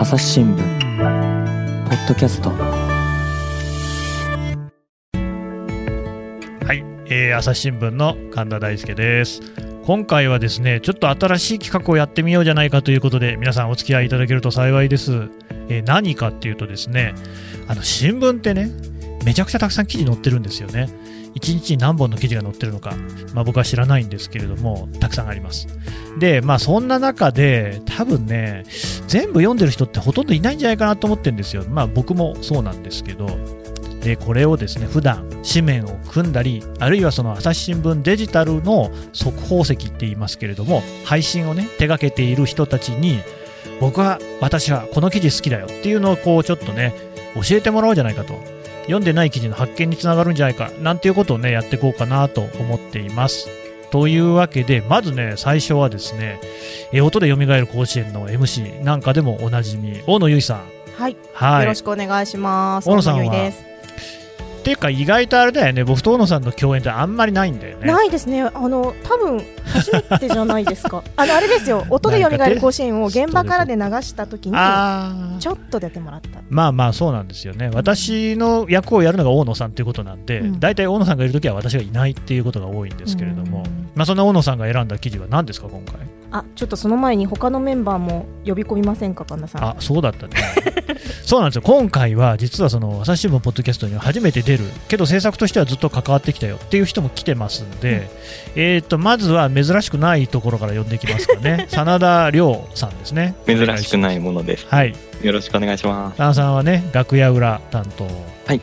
朝日新聞ポッドキャスト。はい、えー、朝日新聞の神田大輔です。今回はですねちょっと新しい企画をやってみようじゃないかということで皆さんお付き合いいただけると幸いです、えー何かっていうとですねあの新聞ってねめちゃくちゃたくさん記事載ってるんですよね。1日に何本の記事が載ってるのか、まあ、僕は知らないんですけれどもたくさんあります。でまあそんな中で多分ね全部読んでる人ってほとんどいないんじゃないかなと思ってるんですよ。まあ僕もそうなんですけど。でこれをですね普段紙面を組んだりあるいはその朝日新聞デジタルの速報石って言いますけれども配信をね手掛けている人たちに僕は私はこの記事好きだよっていうのをこうちょっとね教えてもらおうじゃないかと。読んでない記事の発見につながるんじゃないかなんていうことをねやっていこうかなと思っていますというわけでまずね最初はですねえ音で蘇る甲子園の MC なんかでもおなじみ大野由依さんはい、はいよろしくお願いします。大野さんは？っていうか意外とあれだよね僕と大野さんの共演ってあんまりないんだよねないですね。あの多分初めてじゃないですか。あのあれですよ。音で蘇る甲子園を現場からで流した時にちょっと出てもらった。まあまあそうなんですよね。私の役をやるのが大野さんということなんで、うん。大体大野さんがいるときは私がいないっていうことが多いんですけれども、うんまあ、そんな大野さんが選んだ記事は何ですか今回？あ、ちょっとその前に他のメンバーも呼び込みませんか、神田さん。あそうだったね。そうなんですよ。今回は実はその朝日新聞ポッドキャストには初めて出る。けど制作としてはずっと関わってきたよっていう人も来てますんで、えー、とまずは珍しくないところから呼んでいきますかね 真田亮さんですね珍しくないものです。はいよろしくお願いします。真田さんはね楽屋裏担当はい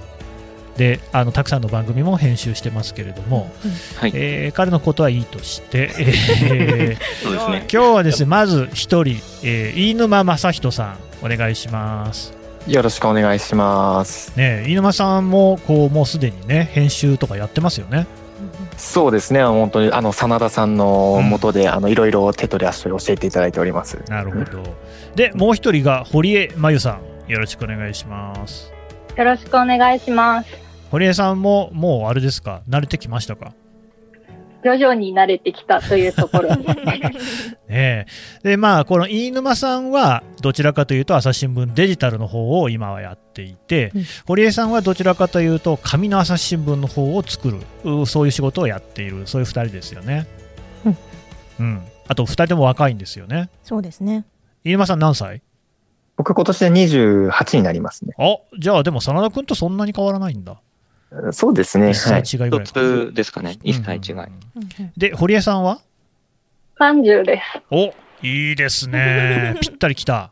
であのたくさんの番組も編集してますけれども、はい。えー彼のことはいいとして、えー そうですね。今日はですねまず一人、えー飯沼正人さんお願いします。よろしくお願いします。ね、飯沼さんもこうもうすでにね編集とかやってますよね。そうですね、本当にあの真田さんの下で、あのいろいろ手取り足取り教えていただいております。なるほど。でもう一人が堀江真由さんよろしくお願いします。よろしくお願いします。堀江さんももうあれですか？慣れてきましたか？徐々に慣れてきたというところですね。ねえでまあこの飯沼さんはどちらかというと朝日新聞デジタルの方を今はやっていて、うん堀江さんはどちらかというと紙の朝日新聞の方を作るうそういう仕事をやっているそういう2人ですよね。うんうん、あと2人とも若いんですよね。そうですね。飯沼さん何歳？僕今年で28になりますね。あじゃあでも真田君とそんなに変わらないんだ。そうですね。1はい。歳違いぐら一い。つですかね。一歳違い。うんで堀江さんは？30です。おいいですね。ぴったりきた。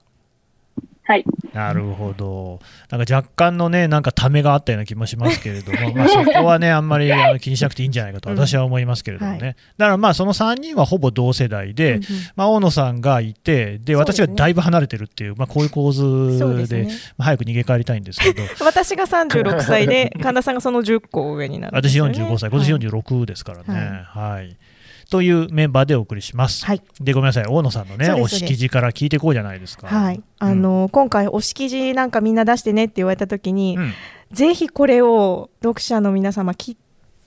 はい。なるほど。なんか若干のね、なんかためがあったような気もしますけれども、まあそこはね、あんまり あの気にしなくていいんじゃないかと私は思いますけれどもね。うんはだからまあその3人はほぼ同世代で、うんうんまあ大野さんがいて、で、私がだいぶ離れてるっていう、まあこういう構図で、ね。まあ早く逃げ帰りたいんですけど、私が36歳で神田さんがその10個上になるんです私よね。45歳、今年はい46ですからね。はい。というメンバーでお送りします。はい。で、ごめんなさい、大野さんのね、そうですお式辞から聞いていこうじゃないですか。はい、あの今回お式辞なんかみんな出してねって言われた時に、うん。ぜひこれを読者の皆様きっ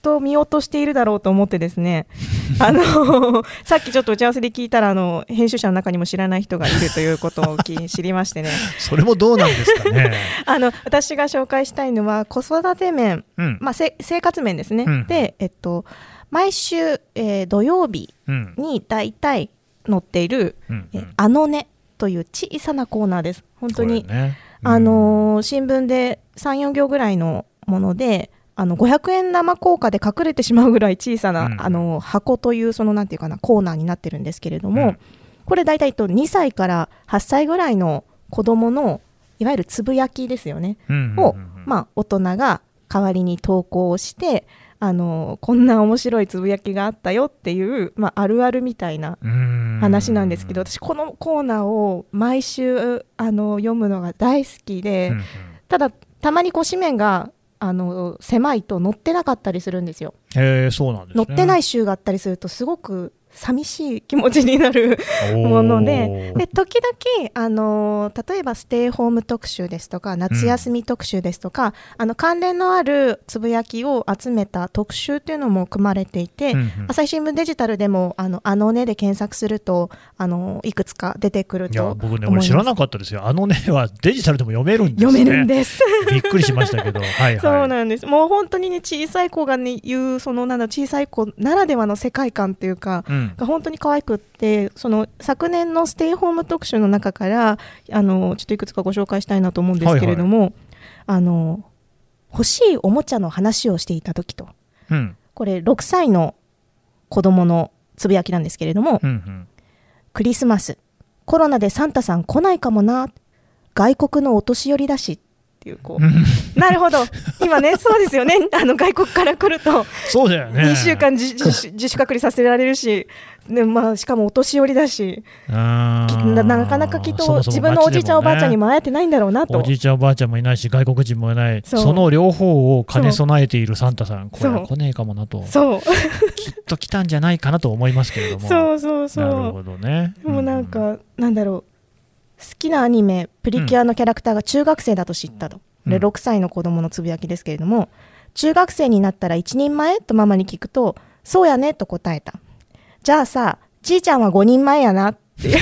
と見落としているだろうと思ってですね あのさっきちょっと打ち合わせで聞いたらあの編集者の中にも知らない人がいるということをき知りましてね。それもどうなんですかね。あの私が紹介したいのは子育て面、うん。まあ、せ生活面ですね、うん。で、えっと、毎週、えー土曜日うん。に大体載っているうん「えあのね」という小さなコーナーです。本当にこれね。あのー新聞で34行ぐらいのものであの500円玉硬貨で隠れてしまうぐらい小さな、うんあのー箱というそのなんていうかなコーナーになってるんですけれども、うん。これ大体と2歳から8歳ぐらいの子供のいわゆるつぶやきですよね、うんを、うんうんうん。まあ、大人が代わりに投稿をしてあのーこんな面白いつぶやきがあったよっていう、まあ、あるあるみたいな話なんですけど私このコーナーを毎週あの読むのが大好きで、うんうん。ただたまにこう紙面があの狭いと載ってなかったりするんですよ、そうなんですね。載ってない週があったりするとすごく寂しい気持ちになる ものでで時々、あのー例えばステイホーム特集ですとか夏休み特集ですとか、あの関連のあるつぶやきを集めた特集っていうのも組まれていて、うんうん朝日新聞デジタルでもあのあのねで検索するとあのいくつか出てくるいやと僕ね、俺知らなかったですよ。あのねはデジタルでも読めるんですね。読めるんです。びっくりしましたけど、はいはい。そうなんです。もう本当にね小さい子がね言うそのなんだ小さい子ならではの世界観っていうか。うんが本当に可愛くってその昨年のステイホーム特集の中からあのちょっといくつかご紹介したいなと思うんですけれども、あの欲しいおもちゃの話をしていた時と。うん。これ6歳の子供のつぶやきなんですけれども、うんうん。クリスマス。コロナでサンタさん来ないかもな。外国のお年寄りだしっていうこう。なるほど。今ねそうですよね。あの外国から来ると。そうだよね。2週間自自主隔離させられるし、ねまあ、しかもお年寄りだし。ななかなかきっと自分のおじいちゃん、おばあちゃんにも会えてないんだろうなと。おじいちゃんおばあちゃんもいないし外国人もいない。その両方を兼ね備えているサンタさんこれは来ねえかもなと。そう。きっと来たんじゃないかなと思いますけれども。そうそうそなるうほどね。もうなんか、なんだろう。好きなアニメプリキュアのキャラクターが中学生だと知ったと、うん。で6歳の子供のつぶやきですけれども中学生になったら一人前とママに聞くとそうやねと答えた。じゃあさじいちゃんは5人前やなって。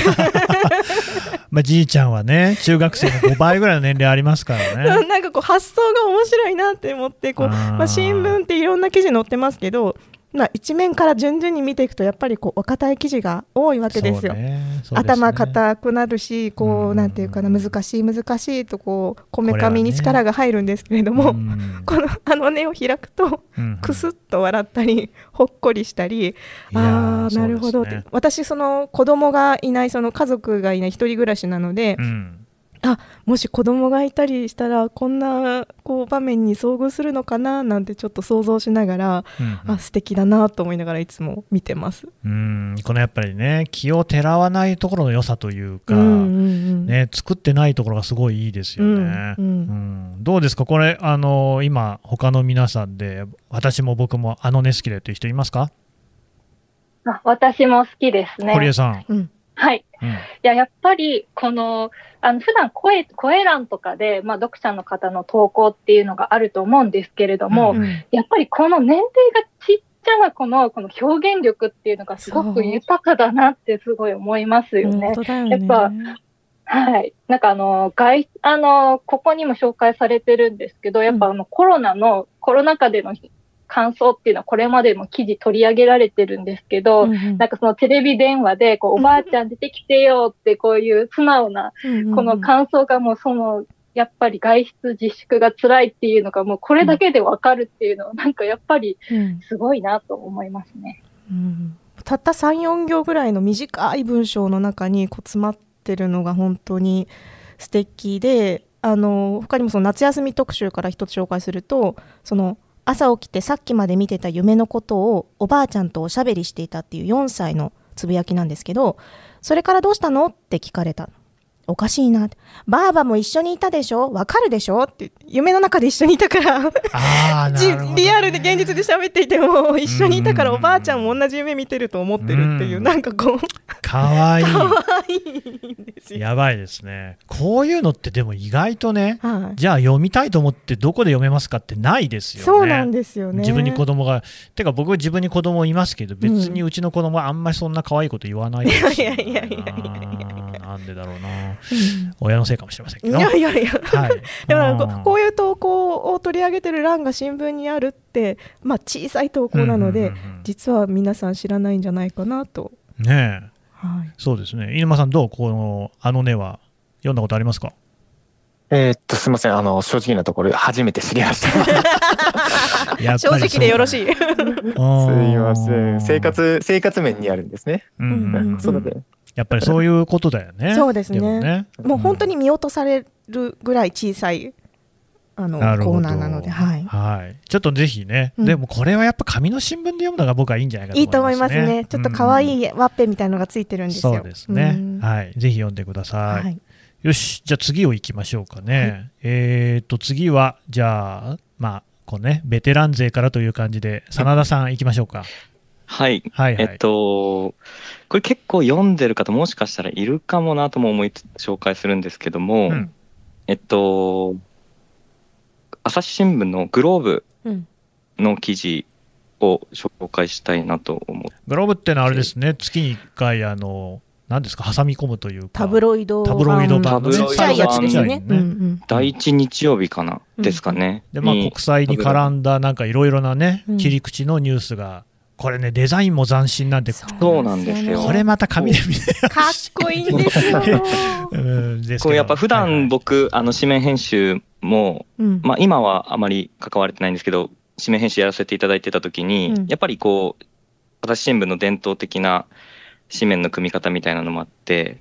まあ、じいちゃんはね中学生の5倍ぐらいの年齢ありますからね。なんかこう発想が面白いなって思ってこうまあ、新聞っていろんな記事載ってますけど、まあ、一面から順々に見ていくとやっぱりこうお堅い記事が多いわけですよ。すね。頭固くなるしこううん。なんていうかな難しい難しいとこうこめかみに力が入るんですけれども、うん。このあの根を開くとうん。くすっと笑ったりほっこりしたり、いやーああなるほどって、私その子供がいないその家族がいない一人暮らしなので、うんもし子供がいたりしたらこんなこう場面に遭遇するのかななんてちょっと想像しながら、うんあ素敵だなと思いながらいつも見てます。うんこのやっぱりね気をてらわないところの良さというか、うんうんうんね、作ってないところがすごいいいですよね。うんうんうんどうですか、これ、あの今、他の皆さんで、私も僕もあのね好きでという人いますか、あ私も好きですね。堀江さん。うんはい。うんいや、やっぱり、この、あの、普段声、声欄とかで、まあ、読者の方の投稿っていうのがあると思うんですけれども、うんやっぱりこの年齢がちっちゃな子の、この表現力っていうのがすごく豊かだなってすごい思いますよねよねやっぱはい。なんかあの、外、あの、ここにも紹介されてるんですけど、やっぱあの、コロナの、コロナ禍での感想っていうのはこれまでも記事取り上げられてるんですけど、うんうん。なんかそのテレビ電話で、こう、おばあちゃん出てきてよって、こういう素直な、この感想がもうその、やっぱり外出自粛が辛いっていうのがもうこれだけでわかるっていうのは、なんかやっぱりうん。すごいなと思いますね。うん。たった34行ぐらいの短い文章の中にこう詰まってるのが本当に素敵であの他にもその夏休み特集から一つ紹介するとその朝起きてさっきまで見てた夢のことをおばあちゃんとおしゃべりしていたっていう4歳のつぶやきなんですけどそれからどうしたの？って聞かれたおかしいな。ばあばも一緒にいたでしょ？わかるでしょ？って夢の中で一緒にいたから。ね。リアルで現実で喋っていても一緒にいたからうんおばあちゃんも同じ夢見てると思ってるっていううん。なんかこう。かわいい。可愛いんですよ。やばいですね。こういうのってでも意外とね、はい。じゃあ読みたいと思ってどこで読めますかってないですよね。そうなんですよね。自分に子供が、てか僕自分に子供いますけど、別にうちの子供はあんまりそんな可愛いこと言わないですよね。いやいやいやいやいやなんでだろうな。うん親のせいかもしれませんけいど。やいやいや。はい。でもこういう投稿を取り上げてる欄が新聞にあるって、まあ、小さい投稿なので、実は皆さん知らないんじゃないかなと。ねえ。はい、そうですね。飯沼さん、どう？この、あのねは、読んだことありますか？えーっと、すみません。あの、正直なところ、初めて知りました。正直でよろしい。い。すすいません。生活、生活面にあるんですね。うんそれで。やっぱりそういうことだよね。そうですねもねもう本当に見落とされるぐらい小さいあのコーナーなので、はい、はい。ちょっとぜひね、うんでもこれはやっぱ紙の新聞で読むのが僕はいいんじゃないかといいと思い思いまね。ますすね。ちょっと可愛いいワッペンみたいのがついてるんですよ。そうですねう。んはい。ぜひ読んでください。はいよし、じゃあ次を行きましょうかね。えっと、次は、じゃあ、まあ、こうね、ベテラン勢からという感じで、真田さん行きましょうか。はい。はいはい。えっと、これ結構読んでる方もしかしたらいるかもなとも思いつつ紹介するんですけども、うんえっと、朝日新聞のグローブうんの記事を紹介したいなと思って、グローブってのはあれですね、月に1回、あの、何ですか、挟み込むというか。タブロイドタブロイド版のね。ちっちゃいやつですよね。うんうん第一日曜日かな、うんですかね。で、まあ、に国際に絡んだ、なんかいろいろなねうん、切り口のニュースが、これね、デザインも斬新なんで、そうなんですよ。これまた紙で見てかっこいいんですよ。うん。ですこうやっぱ普段僕、あの紙面編集も、うん。まあ今はあまり関われてないんですけど、紙面編集やらせていただいてた時に、うん。やっぱりこう、朝日新聞の伝統的な紙面の組み方みたいなのもあって、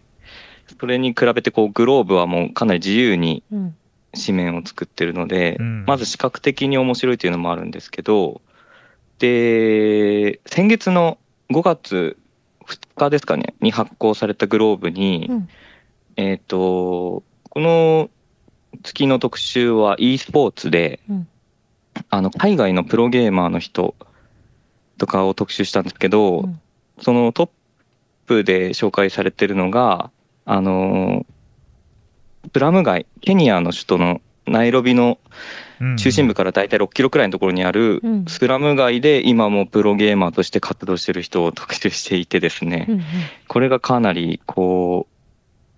それに比べてこうグローブはもうかなり自由にうん。紙面を作ってるので、うん。まず視覚的に面白いというのもあるんですけど、で、先月の5月2日ですかね、に発行されたグローブに、うん。えっ、と、この月の特集は e スポーツで、うん。あの、海外のプロゲーマーの人とかを特集したんですけど、うん。そのトップで紹介されてるのが、あの、スラム街、ケニアの首都のナイロビのうん中心部から大体6キロくらいのところにあるうん。スラム街で今もプロゲーマーとして活動してる人を特集していてですね、うんこれがかなりこ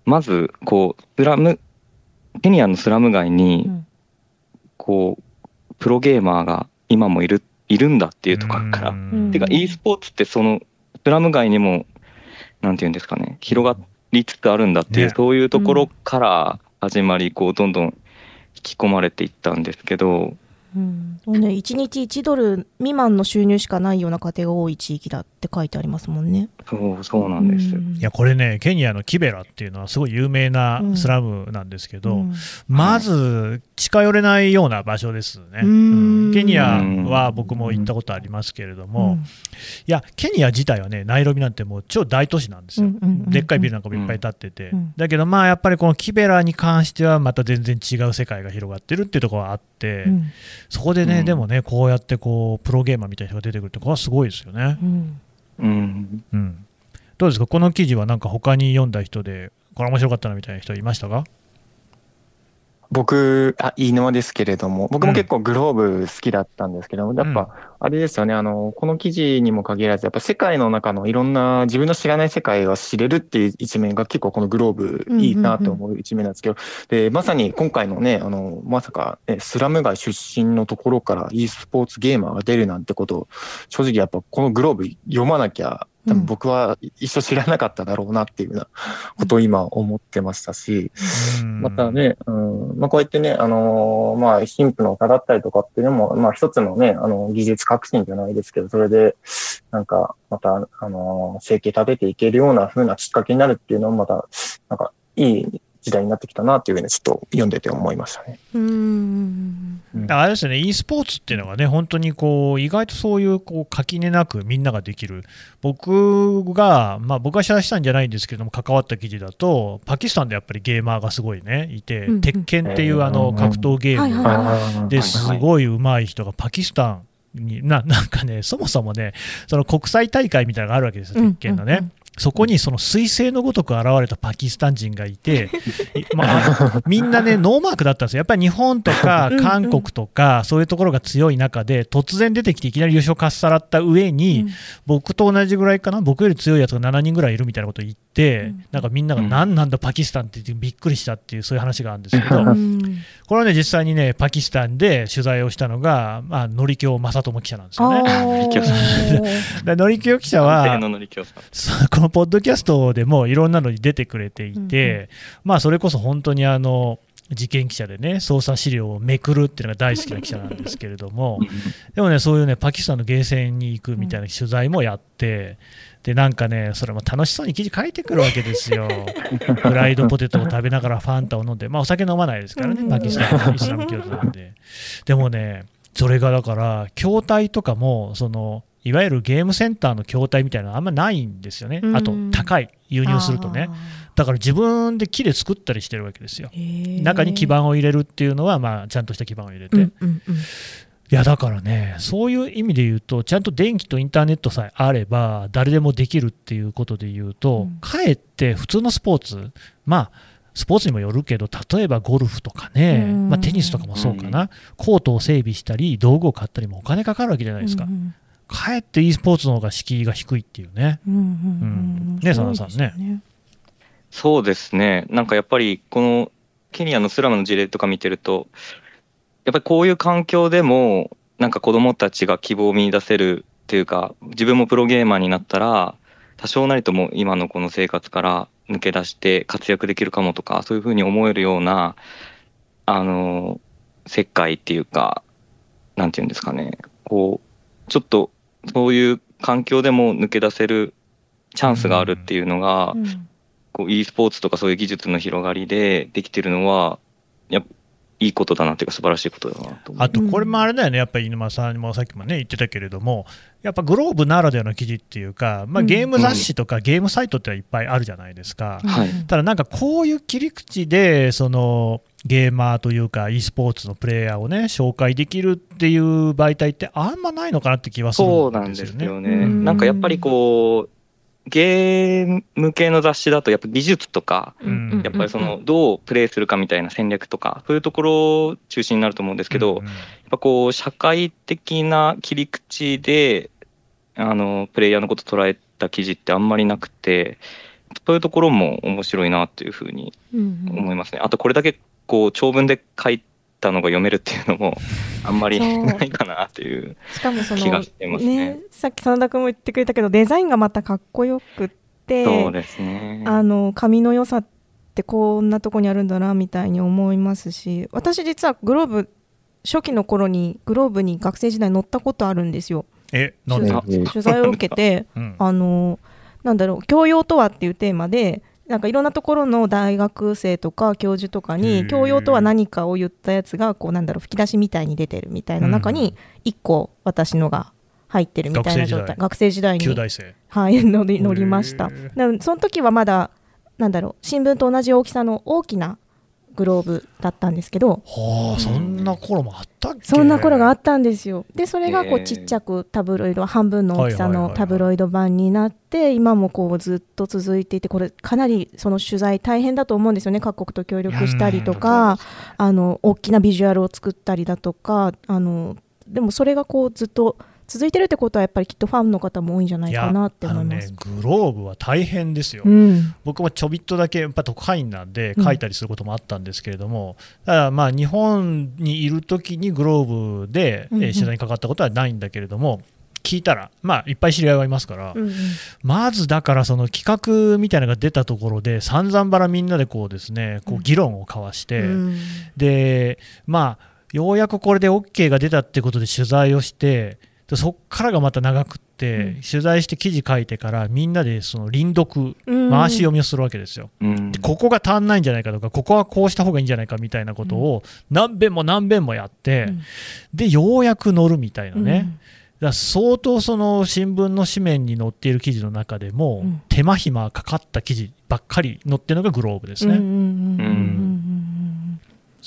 う、まずこう、スラム、ケニアのスラム街うにん。こう、プロゲーマーが今もいる、いるんだっていうところから、うん。てか e スポーツってそのスラム街にもなんていうんですかね広がりつつあるんだっていう、ね。そういうところから始まりこうどんどん引き込まれていったんですけど。うん。もうね、1日1ドル未満の収入しかないような家庭が多い地域だって書いてありますもんね。そうそうなんです、うん。いやこれね、ケニアのキベラっていうのはすごい有名なスラムなんですけど、うん。まず近寄れないような場所ですね、うん。うん。ケニアは僕も行ったことありますけれども、いや、ケニア自体はね、ナイロビなんてもう超大都市なんですよ、でっかいビルなんかもいっぱい建ってて、うんだけど、まあやっぱりこのキベラに関しては、また全然違う世界が広がってるっていうところがあって、うん。そこでね、うん。でもね、こうやってこうプロゲーマーみたいな人が出てくるって、これはすごいですよね。うん。うん、うん、どうですか、この記事はなんか他に読んだ人で、これ面白かったなみたいな人いましたか？僕、あ、飯沼ですけれども、僕も結構グローブ好きだったんですけども、やっぱ、あれですよね、あの、この記事にも限らず、やっぱ世界の中のいろんな自分の知らない世界が知れるっていう一面が結構このグローブいいなと思う一面なんですけど、で、まさに今回のね、あの、まさか、ね、スラム街出身のところから e スポーツゲーマーが出るなんてことを、正直やっぱこのグローブ読まなきゃ、多分僕は一生知らなかっただろうなっていうようなことを今思ってましたし、うん。またね、うん、まあこうやってね、あのーまあ貧富の差だったりとかっていうのも、まあ一つのね、あの、技術革新じゃないですけど、それで、なんか、また、あのー生計立てていけるような風なきっかけになるっていうのもまた、なんか、いい時代になってきたなっていうふうにちょっと読んでて思いましたね。うん。あれですよね、e スポーツっていうのがね、本当にこう意外とそういうこう垣根なくみんなができる、僕が、まあ、僕が取材したんじゃないんですけども、関わった記事だと、パキスタンでやっぱりゲーマーがすごいね、いて、うんうん。鉄拳っていうあの格闘ゲームですごい上手い人がパキスタンにななんかね、そもそもね、その国際大会みたいなのがあるわけですよ、うん鉄拳のね。そこにその彗星のごとく現れたパキスタン人がいて、い まあ、みんなね、ノーマークだったんですよ、やっぱり日本とかうんうん韓国とか、そういうところが強い中で、突然出てきて、いきなり優勝かっさらった上に、僕と同じぐらいかな、僕より強いやつが7人ぐらいいるみたいなことを言って、うん。なんかみんなが、うん。何なんだ、パキスタンって言ってびっくりしたっていう、そういう話があるんですけど、うん。これはね、実際にね、パキスタンで取材をしたのが、まあ、のりきょう正智記者なんですよね。のりきょう記者は、ポッドキャストでもいろんなのに出てくれていて、うんうまあそれこそ本当にあの事件記者でね捜査資料をめくるっていうのが大好きな記者なんですけれどもでもねそういうねパキスタンのゲーセンに行くみたいな取材もやって、でなんかねそれも楽しそうに記事書いてくるわけですよ。フライドポテトを食べながらファンタを飲んでまあお酒飲まないですからねパキスタンのイスラム教徒なんで。でもねそれがだから筐体とかもそのいわゆるゲームセンターの筐体みたいなのあんまないんですよね、あとうん高い、輸入するとね、だから自分で木で作ったりしてるわけですよ、中に基板を入れるっていうのは、まあ、ちゃんとした基板を入れて、うんうんうん。いやだからね、そういう意味で言うと、ちゃんと電気とインターネットさえあれば、誰でもできるっていうことで言うと、うん。かえって普通のスポーツ、まあ、スポーツにもよるけど、例えばゴルフとかね、うん。まあ、テニスとかもそうかな、コートを整備したり、道具を買ったりもお金かかるわけじゃないですか。うんかえって e スポーツの方が敷居が低いっていうね。うんうんうんうんねそう佐野さんねですよそうですね。なんかやっぱりこのケニアのスラムの事例とか見てると、やっぱりこういう環境でもなんか子供たちが希望を見出せるっていうか、自分もプロゲーマーになったら、多少なりとも今のこの生活から抜け出して活躍できるかもとか、そういうふうに思えるような、あの、世界っていうか、なんていうんですかね、こう、ちょっとそういう環境でも抜け出せるチャンスがあるっていうのが、うん。こう e スポーツとかそういう技術の広がりでできてるのは、やっぱいいことだなっていうか素晴らしいことだなと思う。あと、これもあれだよね、やっぱり犬間さんもさっきもね、言ってたけれども、やっぱグローブならではの記事っていうか、まあ、うん。ゲーム雑誌とかゲームサイトっていっぱいあるじゃないですか。はい。ただなんかこういう切り口で、そのゲーマーというか、e スポーツのプレイヤーをね、紹介できるっていう媒体ってあんまないのかなって気はするそうんなんですすよね。うん。なんかやっぱりこう、ゲーム系の雑誌だとやっぱ技術とか、うん。やっぱりそのどうプレイするかみたいな戦略とか、そういうところを中心になると思うんですけど、うん。やっぱこう社会的な切り口であのプレイヤーのこと捉えた記事ってあんまりなくてそういうところも面白いなっていうふうにうんうん。思いますね。あとこれだけこう長文で書いたのが読めるっていうのも あんまりないかなっていう。しかもその気がしてますねさっき真田君も言ってくれたけどデザインがまたかっこよくってそうですね。あの紙の良さってこんなとこにあるんだなみたいに思いますし私実はグローブ初期の頃にグローブに学生時代乗ったことあるんですよえ、なんで、あ取材を受けて うんあのなんだろう教養とはっていうテーマでなんかいろんなところの大学生とか教授とかへにー教養とは何かを言ったやつがこうなんだろう吹き出しみたいに出てるみたいな中に1個私のが入ってるみたいな状態。学生時代。に。はい、乗り乗りました。その時はまだなんだろう新聞と同じ大きさの大きなグローブだったんですけど。はあ、そんな頃もあったっけ？そんな頃があったんですよ。でそれがこうちっちゃくタブロイド半分の大きさのタブロイド版になって今もこうずっと続いていてこれかなりその取材大変だと思うんですよね。各国と協力したりとかあの大きなビジュアルを作ったりだとかあのでもそれがこうずっと続いてるってことはやっぱりきっとファンの方も多いんじゃないかなって思います。あのね、グローブは大変ですよ。うん。僕もちょびっとだけやっぱ特派員なんでうん書いたりすることもあったんですけれども、ただまあ日本にいる時にグローブで、取材にかかったことはないんだけれども聞いたらまあいっぱい知り合いはいますから、うんうん。まずだからその企画みたいなのが出たところで散々ばらみんなでこうですねこう議論を交わして、うん。でまあようやくこれで OK が出たってことで取材をしてでそっからがまた長くって、うん。取材して記事書いてからみんなでその輪読うん。回し読みをするわけですよ。うん。でここが足んないんじゃないかとかここはこうした方がいいんじゃないかみたいなことを何遍も何遍もやって、うん。でようやく載るみたいなね、だ相当その新聞の紙面に載っている記事の中でも、うん。手間暇かかった記事ばっかり載ってるのがグローブですね。うんうんうん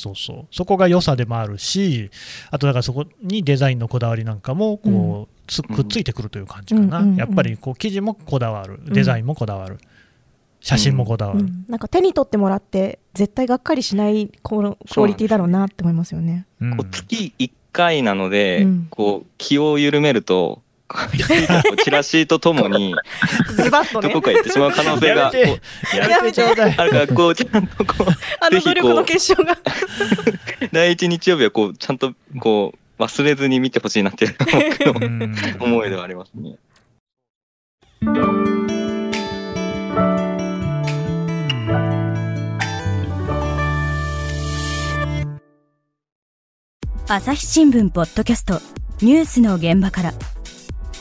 そうそう。そこが良さでもあるしあとだからそこにデザインのこだわりなんかもこうつくっついてくるという感じかな、うんうんうん。やっぱりこう記事もこだわる。デザインもこだわる、写真もこだわる、うん。なんか手に取ってもらって絶対がっかりしないこのクオリティだろうなって思いますよね。うん。こう月1回なので、うん。こう気を緩めると、チラシとともにズバッとねどこ。か行ってしまう可能性やがめてやめてちょうだいあるから、こうちゃんとこうあのぜひこう努力の結晶が。第一日曜日はこうちゃんとこう忘れずに見てほしいなっていう僕のうん思いではありますね。朝日新聞ポッドキャストニュースの現場から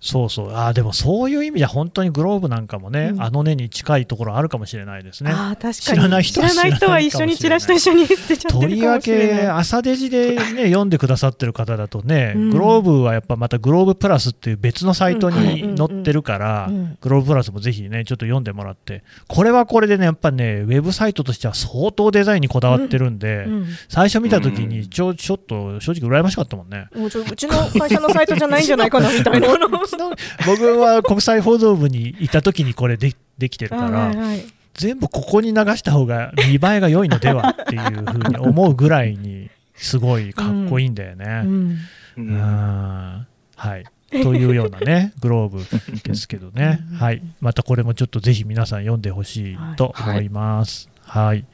そうそう、あでもそういう意味では本当にグローブなんかもね、うん、あの根に近いところあるかもしれないですね。あ確かに。知らない人は知らない人は一緒にチラシと一緒に捨てちゃってるとりわけ朝デジで、ね、読んでくださってる方だとね、うん、グローブはやっぱまたグローブプラスっていう別のサイトに載ってるから、グローブプラスもぜひねちょっと読んでもらって。これはこれでねやっぱねウェブサイトとしては相当デザインにこだわってるんで、うん。最初見た時にちょちょっと正直羨ましかったもんね。もうちょうちの会社のサイトじゃないんじゃないかなみたいな 僕は国際報道部にいた時にこれでできてるから、はいはい、全部ここに流した方が見栄えが良いのではっていうふうに思うぐらいにすごいかっこいいんだよね。うん。うん、はい。というようなね、グローブですけどね、はい、またこれもちょっとぜひ皆さん読んでほしいと思います。はい、はい、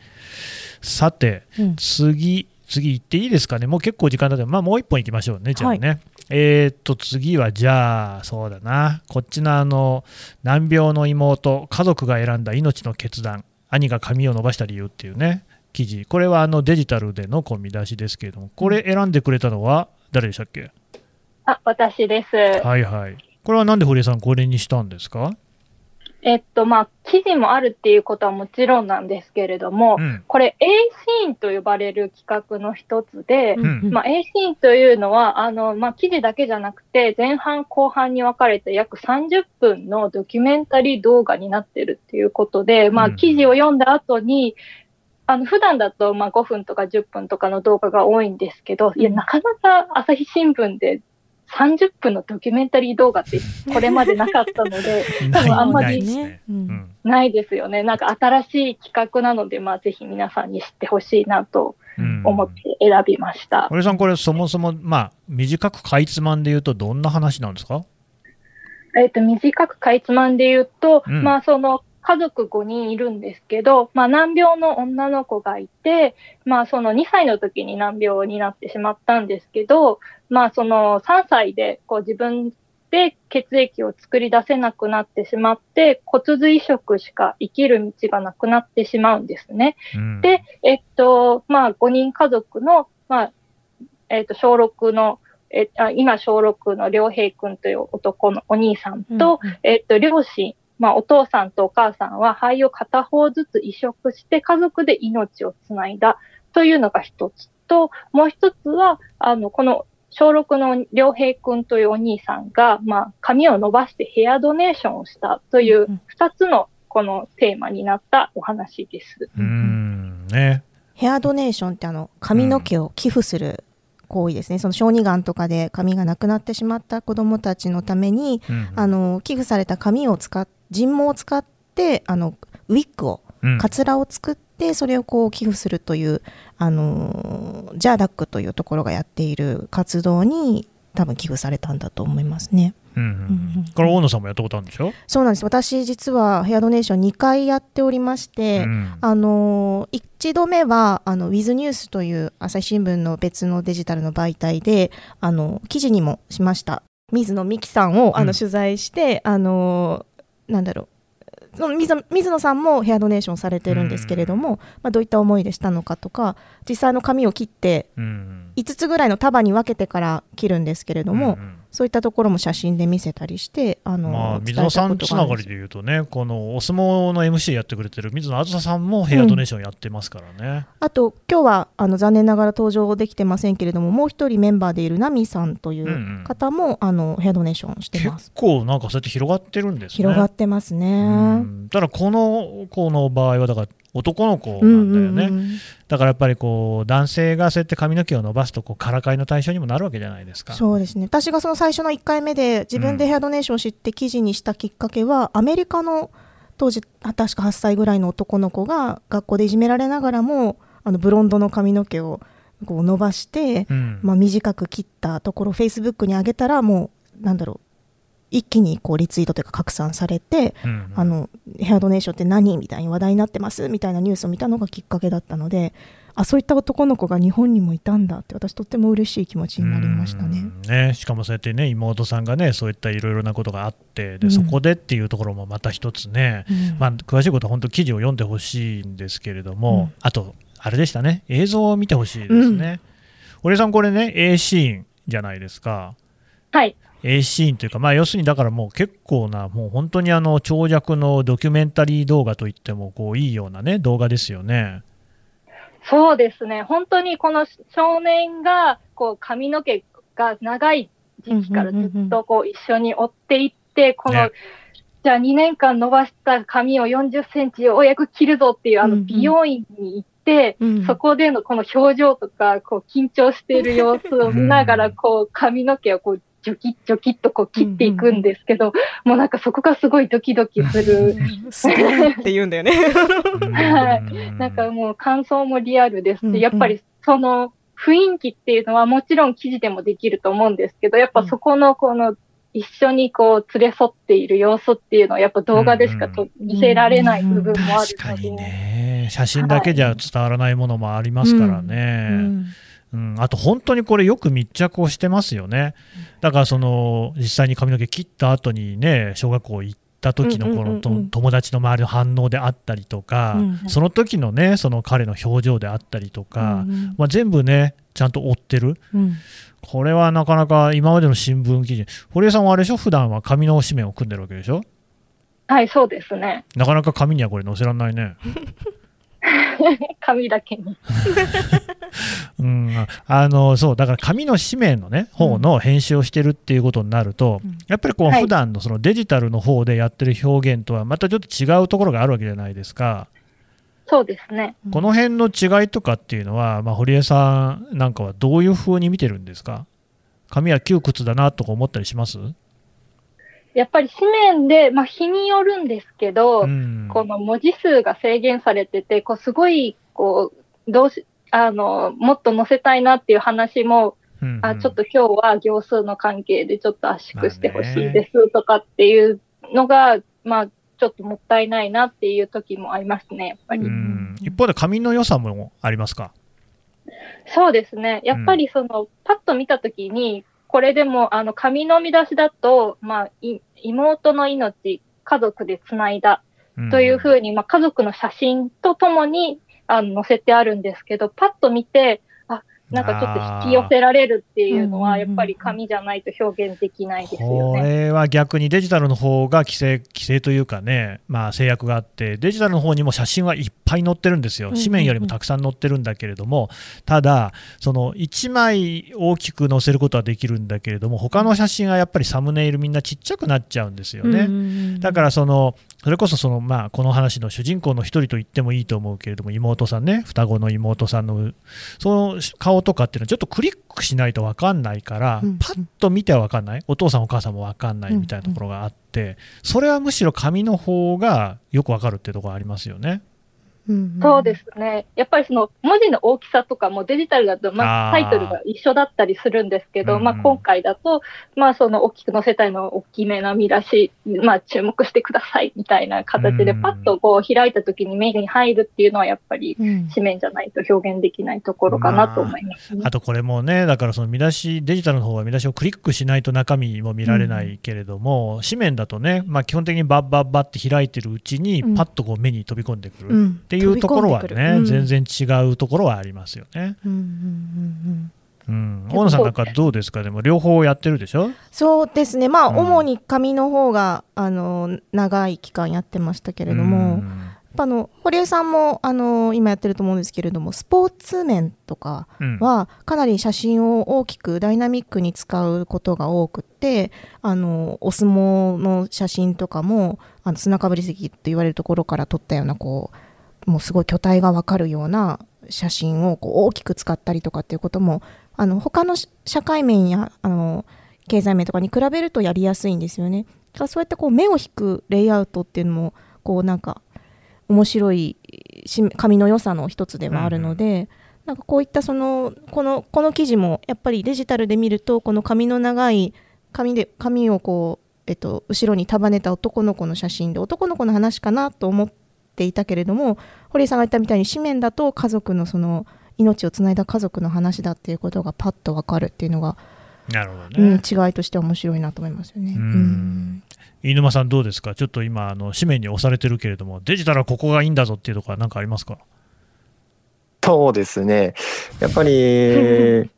さて、うん、次、次行っていいですかね、もう結構時間だって、まあ、もう一本行きましょうね、じゃあね。はいえー、っと、次はじゃあ、そうだな。こっちのあの、難病の妹、家族が選んだ命の決断、兄が髪を伸ばした理由っていうね、記事。これはあのデジタルでのこう見出しですけれども、これ選んでくれたのは誰でしたっけ？あ、私です。はいはい。これはなんで堀江さんこれにしたんですか？えっと、まあ、記事もあるっていうことはもちろんなんですけれども、うん、これ A シーンと呼ばれる企画の一つで、うん、まあ、A シーンというのは、あの、まあ、記事だけじゃなくて、前半後半に分かれて約30分のドキュメンタリー動画になってるっていうことで、まあ、記事を読んだ後に、あの、普段だと、まあ、5分とか10分とかの動画が多いんですけど、いや、なかなか朝日新聞で30分のドキュメンタリー動画って これまでなかったので、多分あんまりないですよね。なんか新しい企画なので、まあぜひ皆さんに知ってほしいなと思って選びました。堀、うん、さん、これそもそも、まあ短くかいつまんで言うとどんな話なんですか？えっ、と、短くかいつまんで言うと、うん、まあその家族5人いるんですけど、まあ、難病の女の子がいて、まあ、その2歳の時に難病になってしまったんですけど、まあ、その3歳でこう自分で血液を作り出せなくなってしまって、骨髄移植しか生きる道がなくなってしまうんですね。うん、で、えっと、まあ、5人家族の、まあ、えっと、小6のえ今、小6の良平君という男のお兄さんと、うんうん、えっと、両親、まあ、お父さんとお母さんは肺を片方ずつ移植して家族で命をつないだというのが一つと、もう一つは、あの、この小6の良平君というお兄さんが、まあ、髪を伸ばしてヘアドネーションをしたという二つのこのテーマになったお話です。うん。ね。ヘアドネーションってあの髪の毛を寄付する行為ですね、その小児がんとかで髪がなくなってしまった子どもたちのために、うん、あの寄付された髪を使っ人毛を使ってあのウィッグを、かつらを作ってそれをこう寄付するというあのジャーダックというところがやっている活動に多分寄付されたんだと思いますね。うんうん、これ大野さんもやったことあるんでしょ？そうなんです。私実はヘアドネーション2回やっておりまして、うん、あの1度目はあのウィズニュースという朝日新聞の別のデジタルの媒体であの記事にもしました。水野美紀さんをあの取材して、うん、あのなんだろう。その水水野さんもヘアドネーションされてるんですけれども、まあ、どういった思いでしたのかとか実際の髪を切って5つぐらいの束に分けてから切るんですけれども、そういったところも写真で見せたりしてあの、まあ、水野さんつながりでいうとねこのお相撲の MC やってくれてる水野あずささんもヘアドネーションやってますからね、うん、あと今日はあの残念ながら登場できてませんけれどももう一人メンバーでいるナミさんという方も、うん。うん、あのヘアドネーションしてます。結構なんかそうやって広がってるんですね。広がってますね。ただこの子の場合はだから男の子なんだよね、うんうんうん、だからやっぱりこう男性がそうやって髪の毛を伸ばすとこうからかいの対象にもなるわけじゃないですか。そうですね。私がその最初の1回目で自分でヘアドネーションを知って記事にしたきっかけは、うん、アメリカの当時確か8歳ぐらいの男の子が学校でいじめられながらもあのブロンドの髪の毛をこう伸ばして、うん、まあ、短く切ったところをフェイスブックに上げたらもうなんだろう一気にこうリツイートというか拡散されて、うんうん、あのヘアドネーションって何みたいに話題になってますみたいなニュースを見たのがきっかけだったのであそういった男の子が日本にもいたんだって私とっても嬉しい気持ちになりましたね。ね。しかもそうやってね妹さんがねそういったいろいろなことがあってで、うん、そこでっていうところもまた一つね、うん、まあ、詳しいことは本当記事を読んでほしいんですけれども、うん、あとあれでしたね。映像を見てほしいですね。堀さんこれね A シーンじゃないですか。はい A シーンというか、まあ、要するにだからもう結構な、もう本当にあの長尺のドキュメンタリー動画といってもこういいような、ね、動画ですよね。そうですね、本当にこの少年がこう髪の毛が長い時期からずっとこう一緒に追っていって、この、ね、じゃあ2年間伸ばした髪を40センチようやく切るぞっていうあの美容院に行って、うんうん、そこでのこの表情とか、こう緊張している様子を見ながら、こう髪の毛をこうジョキッジョキッとこう切っていくんですけど、うんうん、もうなんかそこがすごいドキドキする。すごいって言うんだよね。はい。なんかもう感想もリアルですし、やっぱりその雰囲気っていうのはもちろん記事でもできると思うんですけど、やっぱそこのこの一緒にこう連れ添っている様子っていうのはやっぱ動画でしかと見せられない部分もあるので、うんうん、確かにね。写真だけじゃ伝わらないものもありますからね。はいうんうん、あと本当にこれよく密着をしてますよね。だからその実際に髪の毛切った後にね小学校行った時のこの友達の周りの反応であったりとか、その時のねその彼の表情であったりとか、まあ、全部ねちゃんと追ってる、これはなかなか今までの新聞記事堀江さんはあれでしょ？普段は紙の紙面を組んでるわけでしょ？はいそうですね。なかなか紙にはこれ載せられないね。紙だけに うん、あのそうだから紙の紙面のね方の編集をしてるっていうことになると、うん、やっぱりこう、普段のそのデジタルの方でやってる表現とはまたちょっと違うところがあるわけじゃないですか。そうですね。この辺の違いとかっていうのは、まあ、堀江さんなんかはどういうふうに見てるんですか？紙は窮屈だなとか思ったりします？やっぱり紙面で、まあ、日によるんですけど、うん、この文字数が制限されてて、こうすごいこうどうしあのもっと載せたいなっていう話も、うんうん、あちょっと今日は行数の関係でちょっと圧縮してほしいですとかっていうのが、まあ、ちょっともったいないなっていう時もありますね、やっぱり。一方で紙の良さもありますか？そうですね。やっぱりその、うん、パッと見たときに、これでも、あの、紙の見出しだと、まあ、妹の命、家族でつないだというふうに、まあ、家族の写真とともにあの載せてあるんですけど、パッと見て、なんかちょっと引き寄せられるっていうのは、やっぱり紙じゃないと表現できないですよね。これは逆にデジタルの方が規制規制というかね、まあ、制約があって、デジタルの方にも写真はいっぱい載ってるんですよ、紙面よりもたくさん載ってるんだけれども、ただ、その1枚大きく載せることはできるんだけれども、他の写真はやっぱりサムネイル、みんなちっちゃくなっちゃうんですよね。だからそのそれこそその、まあ、この話の主人公の一人と言ってもいいと思うけれども、妹さんね、双子の妹さんの、その顔とかっていうのは、ちょっとクリックしないと分かんないから、パッと見ては分かんない、お父さん、お母さんも分かんないみたいなところがあって、それはむしろ紙の方がよく分かるっていうところありますよね。そうですね。やっぱりその文字の大きさとかもデジタルだと、まあ、タイトルが一緒だったりするんですけど、まあ、今回だと、まあ、その大きく載せたいの大きめな見出し、まあ、注目してくださいみたいな形で、パッとこう開いた時に目に入るっていうのは、やっぱり紙面じゃないと表現できないところかなと思います、ねまあ、あとこれもね、だからその見出し、デジタルの方は見出しをクリックしないと中身も見られないけれども、うん、紙面だとね、まあ、基本的にバッバッバッって開いてるうちに、パッとこう目に飛び込んでくる。うんっていうところはね、うん、全然違うところはありますよね。うん大野さんなんかどうですか？でも両方やってるでしょ？そうですね。まあ、主に紙の方があの長い期間やってましたけれども、あの堀江さんもあの今やってると思うんですけれどもスポーツ面とかはかなり写真を大きくダイナミックに使うことが多くてあのお相撲の写真とかもあの砂かぶり席と言われるところから撮ったようなこうもうすごい巨体がわかるような写真をこう大きく使ったりとかっていうこともあの他の社会面やあの経済面とかに比べるとやりやすいんですよね。だからそうやってこう目を引くレイアウトっていうのもこうなんか面白い紙の良さの一つではあるので、うん、なんかこういったそのこのこの記事もやっぱりデジタルで見るとこの髪の長い髪で髪をこう、えっと、後ろに束ねた男の子の写真で男の子の話かなと思ってていたけれども堀井さんが言ったみたいに紙面だと家族のその命をつないだ家族の話だっていうことがパッと分かるっていうのがなるほど、ね、うん、違いとして面白いなと思いますよね。うん、飯沼さん、どうですか、ちょっと今、あの紙面に押されてるけれども、デジタルはここがいいんだぞっていうところは何かありますか？そうですね、やっぱり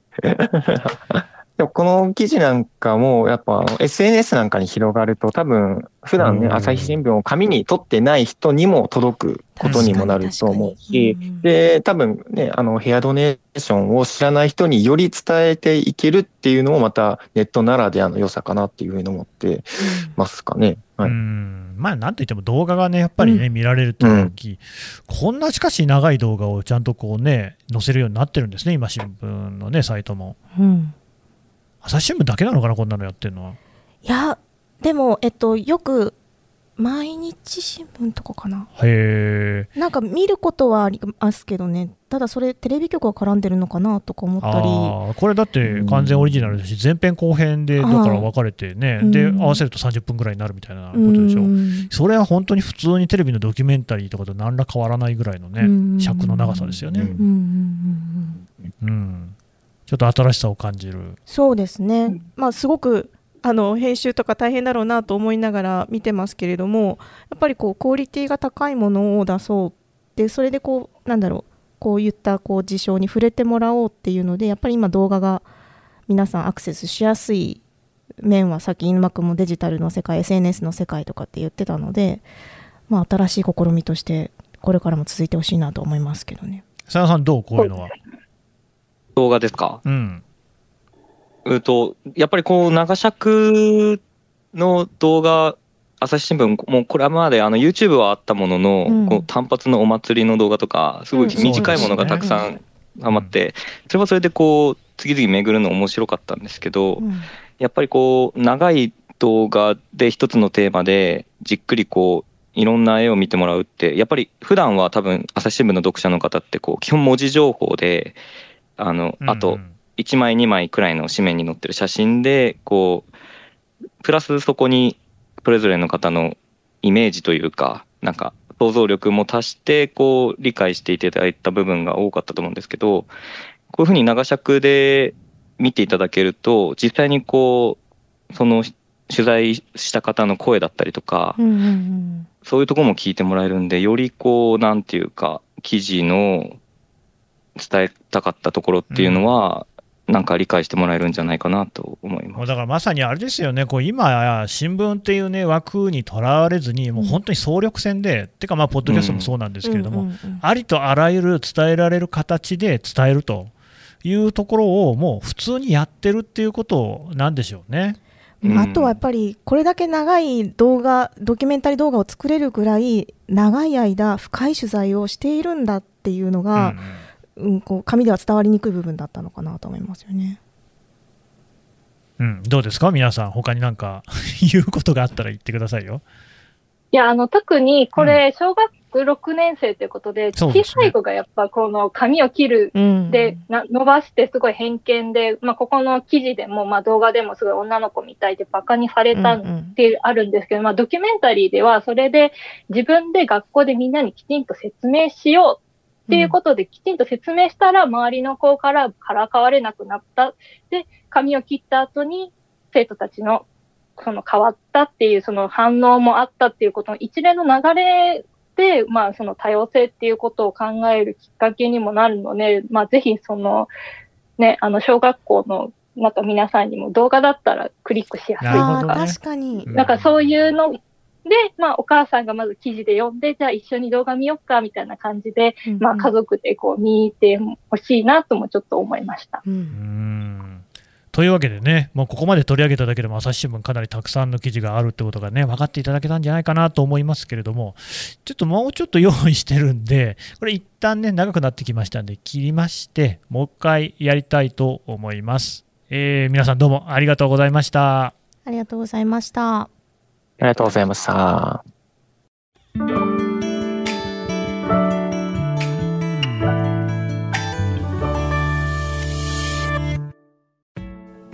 でもこの記事なんかも、やっぱ SNS なんかに広がると、多分、普段ね、朝日新聞を紙に取ってない人にも届くことにもなると思うし、で、多分ね、あの、ヘアドネーションを知らない人により伝えていけるっていうのもまたネットならではの良さかなっていうふうに思ってますかね。はい、うん。まあ、なんといっても動画がね、やっぱりね、うん、見られるって大きい、うん、こんなしかし長い動画をちゃんとこうね、載せるようになってるんですね、今、新聞のね、サイトも。うん朝日新聞だけなのかな、こんなのやってるのは。いや、でも、えっと、よく毎日新聞とかかな。へなんか見ることはありますけどね、ただそれ、テレビ局が絡んでるのかなとか思ったり。これだって完全オリジナルだし、うん、前編後編でだから分かれてね、で、合わせると30分ぐらいになるみたいなことでしょ。うん、それは本当に普通にテレビのドキュメンタリーとかと何ら変わらないぐらいのね、尺の長さですよね。うんちょっと新しさを感じる。そうですね、うん、まあ、すごくあの編集とか大変だろうなと思いながら見てますけれどもやっぱりこうクオリティが高いものを出そう。でそれでこうなんだろう。こういったこう事象に触れてもらおうっていうのでやっぱり今動画が皆さんアクセスしやすい面はさっき犬間君もデジタルの世界 SNS の世界とかって言ってたので、まあ、新しい試みとしてこれからも続いてほしいなと思いますけどね。佐野さんどうこういうのは？動画ですか？うん。うと、やっぱりこう、長尺の動画、朝日新聞、もうこれはまであの YouTube はあったものの、うん、こう単発のお祭りの動画とか、すごい短いものがたくさんはまって、それはそれでこう、次々巡るの面白かったんですけど、うん、やっぱりこう、長い動画で一つのテーマで、じっくりこう、いろんな絵を見てもらうって、やっぱり普段は多分朝日新聞の読者の方ってこう基本文字情報であの、あと1枚2枚くらいの紙面に載ってる写真でこうプラスそこにそれぞれの方のイメージというかなんか想像力も足してこう理解していただいた部分が多かったと思うんですけどこういうふうに長尺で見ていただけると実際にこうその取材した方の声だったりとか、そういうとこも聞いてもらえるんでよりこうなんていうか記事の伝えたかったところっていうのは、うん、なんか理解してもらえるんじゃないかなと思います。だからまさにあれですよね、こう今、新聞っていう、ね、枠にとらわれずに、もう本当に総力戦で、うん、てか、まあ、ポッドキャストもそうなんですけれども、ありとあらゆる伝えられる形で伝えるというところを、もう普通にやってるっていうことなんでしょうね。あとはやっぱりこれだけ長い動画ドキュメンタリー動画を作れるぐらい長い間深い取材をしているんだっていうのが、うんうん、こう紙では伝わりにくい部分だったのかなと思いますよね。うん、どうですか？皆さん他になんか 言うことがあったら言ってくださいよ。いやあの特にこれ小学6年生ということで、うん、小さい子がやっぱこの髪を切るで、な伸ばしてすごい偏見で、まあ、ここの記事でも、まあ、動画でもすごい女の子みたいでバカにされたってあるんですけど、うんうん、まあ、ドキュメンタリーではそれで自分で学校でみんなにきちんと説明しようっていうことできちんと説明したら、周りの子からからかわれなくなった。で、髪を切った後に生徒たちのその変わったっていうその反応もあったっていうことの一連の流れで、まあその多様性っていうことを考えるきっかけにもなるので、まあぜひそのね、あの小学校のなんか皆さんにも動画だったらクリックしやすいとか、確かに。なんかそういうので、まあ、お母さんがまず記事で読んで、じゃあ一緒に動画見よっか、みたいな感じで、うんうん、まあ、家族でこう見てほしいなともちょっと思いました。うん、というわけでね、もうここまで取り上げただけでも朝日新聞かなりたくさんの記事があるってことがね、分かっていただけたんじゃないかなと思いますけれども、ちょっともうちょっと用意してるんで、これ一旦ね、長くなってきましたんで、切りまして、もう一回やりたいと思います。えー、皆さんどうもありがとうございました。ありがとうございました。ありがとうございました。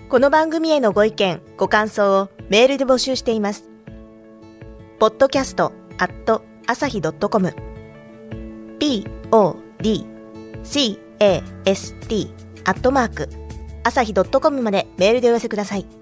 この番組へのご意見、ご感想をメールで募集しています。podcast at 朝日 .com podcast アットマーク朝日 .com までメールでお寄せください。